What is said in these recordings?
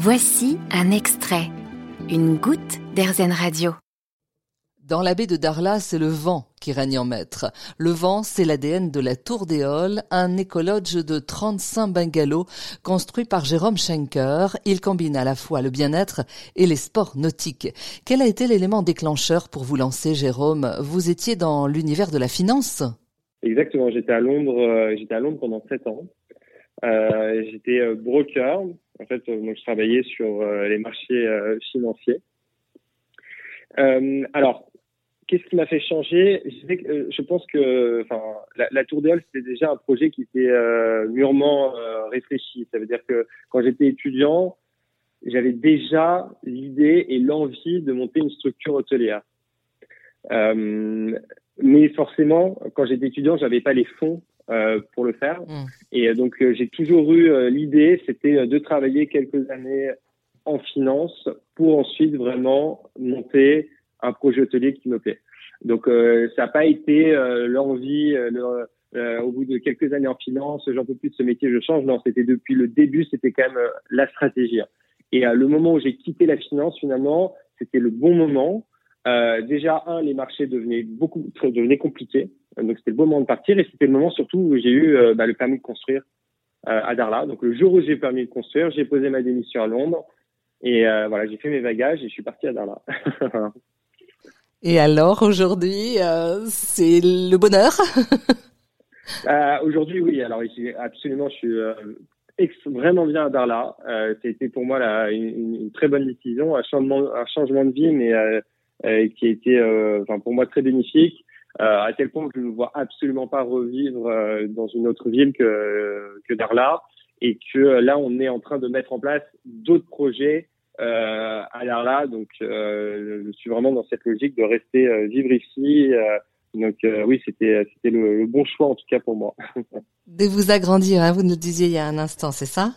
Voici un extrait, une goutte d'Airzen Radio. Dans la baie de Darla, c'est le vent qui règne en maître. Le vent, c'est l'ADN de la Tour d'Éole, un écologe de 35 bungalows construit par Jérôme Schenker. Il combine à la fois le bien-être et les sports nautiques. Quel a été l'élément déclencheur pour vous lancer, Jérôme? Vous étiez dans l'univers de la finance? Exactement, j'étais à Londres, euh, j'étais à Londres pendant sept ans. Euh, j'étais euh, broker. En fait, moi, je travaillais sur les marchés financiers. alors, qu'est-ce qui m'a fait changer? Euh, je, pense que enfin, la, la Tour d'Éole, c'était déjà un projet qui était euh, mûrement euh, réfléchi. Ça veut dire que quand j'étais étudiant, j'avais déjà l'idée et l'envie de monter une structure hôtelière. mais forcément, quand j'étais étudiant, j'avais pas les fonds pour le faire. Mmh. Et donc, j'ai toujours eu l'idée, c'était de travailler quelques années en finance pour ensuite vraiment monter un projet hôtelier qui me plaît. Donc euh, ça n'a pas été euh, l'envie euh, au bout de quelques années en finance, j'en peux plus de ce métier, je change. Non, c'était depuis le début, c'était quand même la stratégie. Et le moment où j'ai quitté la finance, finalement, c'était le bon moment. Déjà, un, les marchés devenaient beaucoup, devenaient compliqués, donc c'était le bon moment de partir. Et c'était le moment surtout où j'ai eu bah, le permis de construire à Darla. Donc le jour où j'ai permis de construire, j'ai posé ma démission à Londres. Et voilà, j'ai fait mes bagages et je suis parti à Darla. Et alors aujourd'hui, euh, c'est le bonheur? Euh, Aujourd'hui, oui. Alors ici, absolument, je suis euh, vraiment bien à Darla. Euh, C'était pour moi là, une, une, très bonne décision, un changement, un changement de vie, mais euh, qui a été, enfin pour moi très bénéfique. à tel point que je ne vois absolument pas revivre dans une autre ville que, que Darla, et que là, on est en train de mettre en place d'autres projets euh, à Darla. Donc, euh, je suis vraiment dans cette logique de rester euh, vivre ici. donc, oui, c'était c'était le, bon choix en tout cas pour moi. de vous agrandir, hein, vous nous disiez il y a un instant, c'est ça?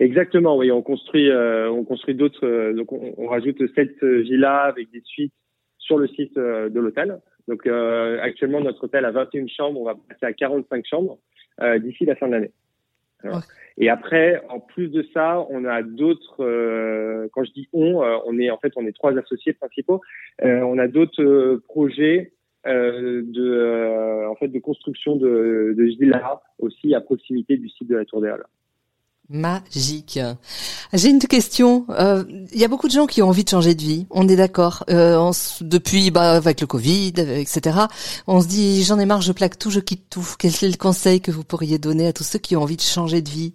Exactement, oui. On construit, on construit d'autres. donc, on, rajoute sept villas avec des suites sur le site de l'hôtel. Donc, actuellement, notre hôtel a 21 chambres. On va passer à 45 chambres d'ici la fin de l'année. Et après, en plus de ça, on a d'autres. Euh, quand je dis on, euh, on est en fait on est trois associés principaux. Euh, on a d'autres euh, projets de en fait de construction de, de villas aussi à proximité du site de la Tour des Halles. Magique. J'ai une question. Il y a beaucoup de gens qui ont envie de changer de vie. On est d'accord. Euh, depuis, bah, avec le Covid, etc. On se dit, j'en ai marre, je plaque tout, je quitte tout. Quel est le conseil que vous pourriez donner à tous ceux qui ont envie de changer de vie?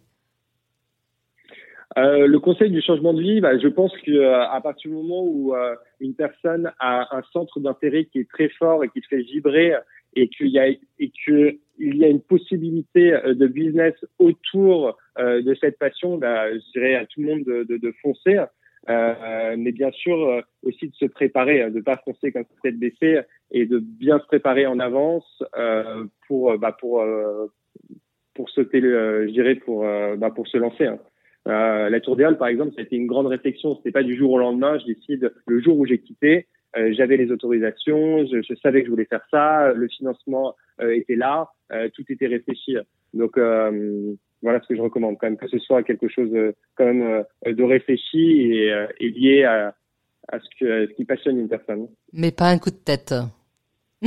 Euh, le conseil du changement de vie, bah, je pense que euh, à partir du moment où euh, une personne a un centre d'intérêt qui est très fort et qui fait vibrer et qu'il y a et que il y a une possibilité de business autour de cette passion, bah, je dirais à tout le monde de, foncer. mais bien sûr aussi de se préparer, de pas foncer comme tête baissée et de bien se préparer en avance pour bah, pour pour sauter, je dirais pour bah, pour se lancer. Hein. Euh, la Tour des Halles, par exemple, ça a été une grande réflexion. C'était pas du jour au lendemain. Je décide le jour où j'ai quitté. Euh, j'avais les autorisations, je, je, savais que je voulais faire ça, le financement euh, était là, euh, tout était réfléchi. Donc voilà ce que je recommande quand même que ce soit quelque chose quand même de réfléchi et, et lié à, à, ce, que, ce qui passionne une personne. Mais pas un coup de tête.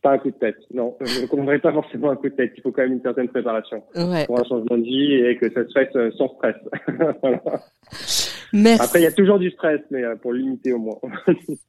Pas un coup de tête, non. Je ne recommanderais pas forcément un coup de tête. Il faut quand même une certaine préparation ouais. pour un changement de vie et que ça se fasse sans stress. Merci. Après, il y a toujours du stress, mais pour limiter au moins.